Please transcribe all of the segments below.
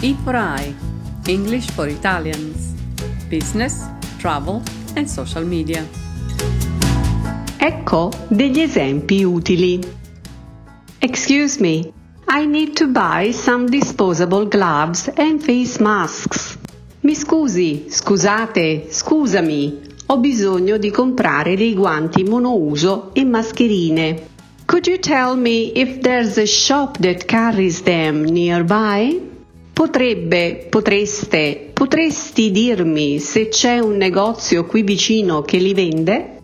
Eat for Eye, English for Italians, Business, Travel and Social Media. Ecco degli esempi utili. Excuse me, I need to buy some disposable gloves and face masks. Mi scusi, scusate, scusami, ho bisogno di comprare dei guanti monouso e mascherine. Could you tell me if there's a shop that carries them nearby? Potrebbe, potreste, potresti dirmi se c'è un negozio qui vicino che li vende?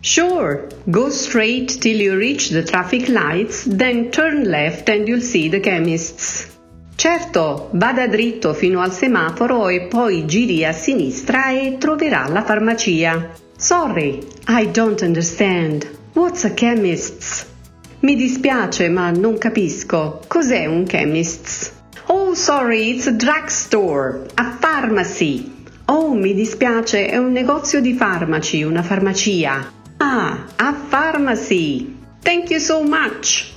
Sure, go straight till you reach the traffic lights, then turn left and you'll see the chemists. Certo, vada dritto fino al semaforo e poi giri a sinistra e troverà la farmacia. Sorry, I don't understand. What's a chemist's? Mi dispiace, ma non capisco. Cos'è un chemist's? Oh, sorry, it's a drugstore, a pharmacy. Oh, mi dispiace, è un negozio di farmaci, una farmacia. Ah, a pharmacy. Thank you so much.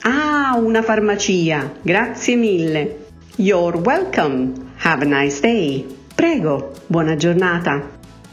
Ah, una farmacia. Grazie mille. You're welcome. Have a nice day. Prego, buona giornata.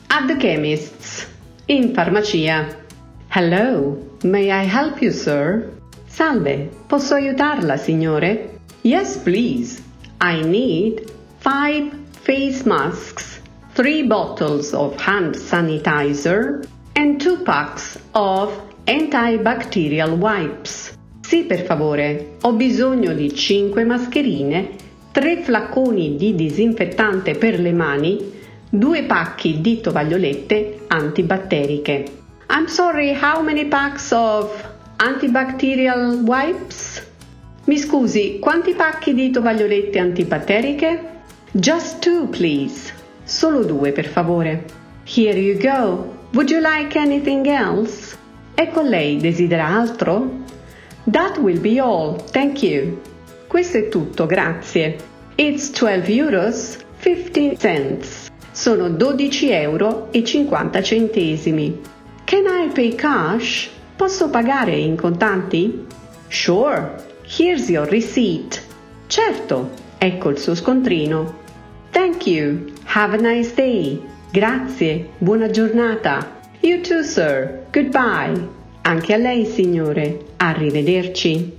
At the chemist's. In farmacia. Hello, may I help you, sir? Salve, posso aiutarla, signore? Yes, please. I need five face masks, three bottles of hand sanitizer, and two packs of antibacterial wipes. Sì, per favore. Ho bisogno di 5 mascherine, 3 flacconi di disinfettante per le mani, 2 pacchi di tovagliolette antibatteriche. I'm sorry, how many packs of antibacterial wipes? Mi scusi, quanti pacchi di tovagliolette antibatteriche? Just two, please. Solo due, per favore. Here you go. Would you like anything else? Ecco lei, desidera altro? That will be all, thank you. Questo è tutto, grazie. It's 12 euros 50 cents. Sono 12 euro e 50 centesimi. Can I pay cash? Posso pagare in contanti? Sure. Here's your receipt. Certo, ecco il suo scontrino. Thank you. Have a nice day. Grazie. Buona giornata. You too, sir. Goodbye. Anche a lei, signore. Arrivederci.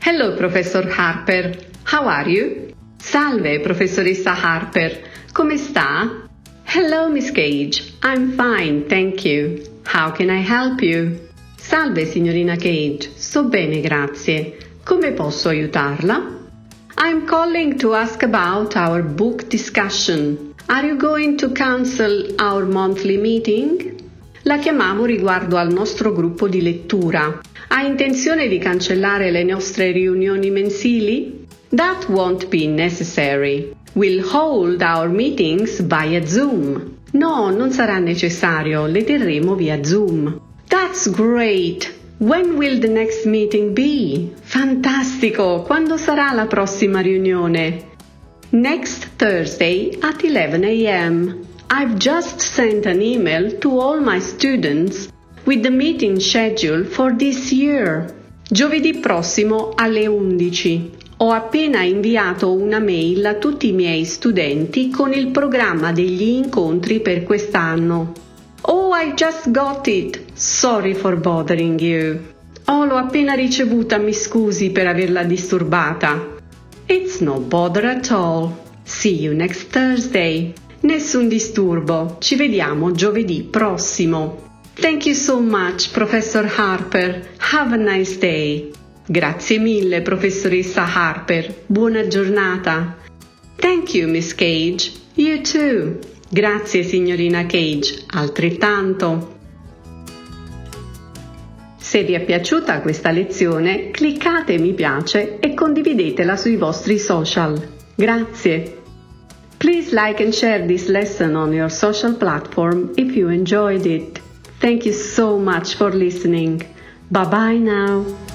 Hello, Professor Harper. How are you? Salve, professoressa Harper. Come sta? Hello, Miss Cage. I'm fine, thank you. How can I help you? Salve, signorina Cage. Sto bene, grazie. Come posso aiutarla? I'm calling to ask about our book discussion. Are you going to cancel our monthly meeting? La chiamavo riguardo al nostro gruppo di lettura. Ha intenzione di cancellare le nostre riunioni mensili? That won't be necessary. We'll hold our meetings via Zoom. No, non sarà necessario, le terremo via Zoom. That's great! When will the next meeting be? Fantastico! Quando sarà la prossima riunione? Next Thursday at 11 a.m. I've just sent an email to all my students with the meeting schedule for this year. Giovedì prossimo alle 11. Ho appena inviato una mail a tutti i miei studenti con il programma degli incontri per quest'anno. Oh, I just got it. Sorry for bothering you. Oh, l'ho appena ricevuta, mi scusi per averla disturbata. It's no bother at all. See you next Thursday. Nessun disturbo, ci vediamo giovedì prossimo. Thank you so much, Professor Harper. Have a nice day. Grazie mille, professoressa Harper. Buona giornata. Thank you, Miss Cage. You too. Grazie, signorina Cage. Altrettanto. Se vi è piaciuta questa lezione, cliccate mi piace e condividetela sui vostri social. Grazie. Please like and share this lesson on your social platform if you enjoyed it. Thank you so much for listening. Bye bye now.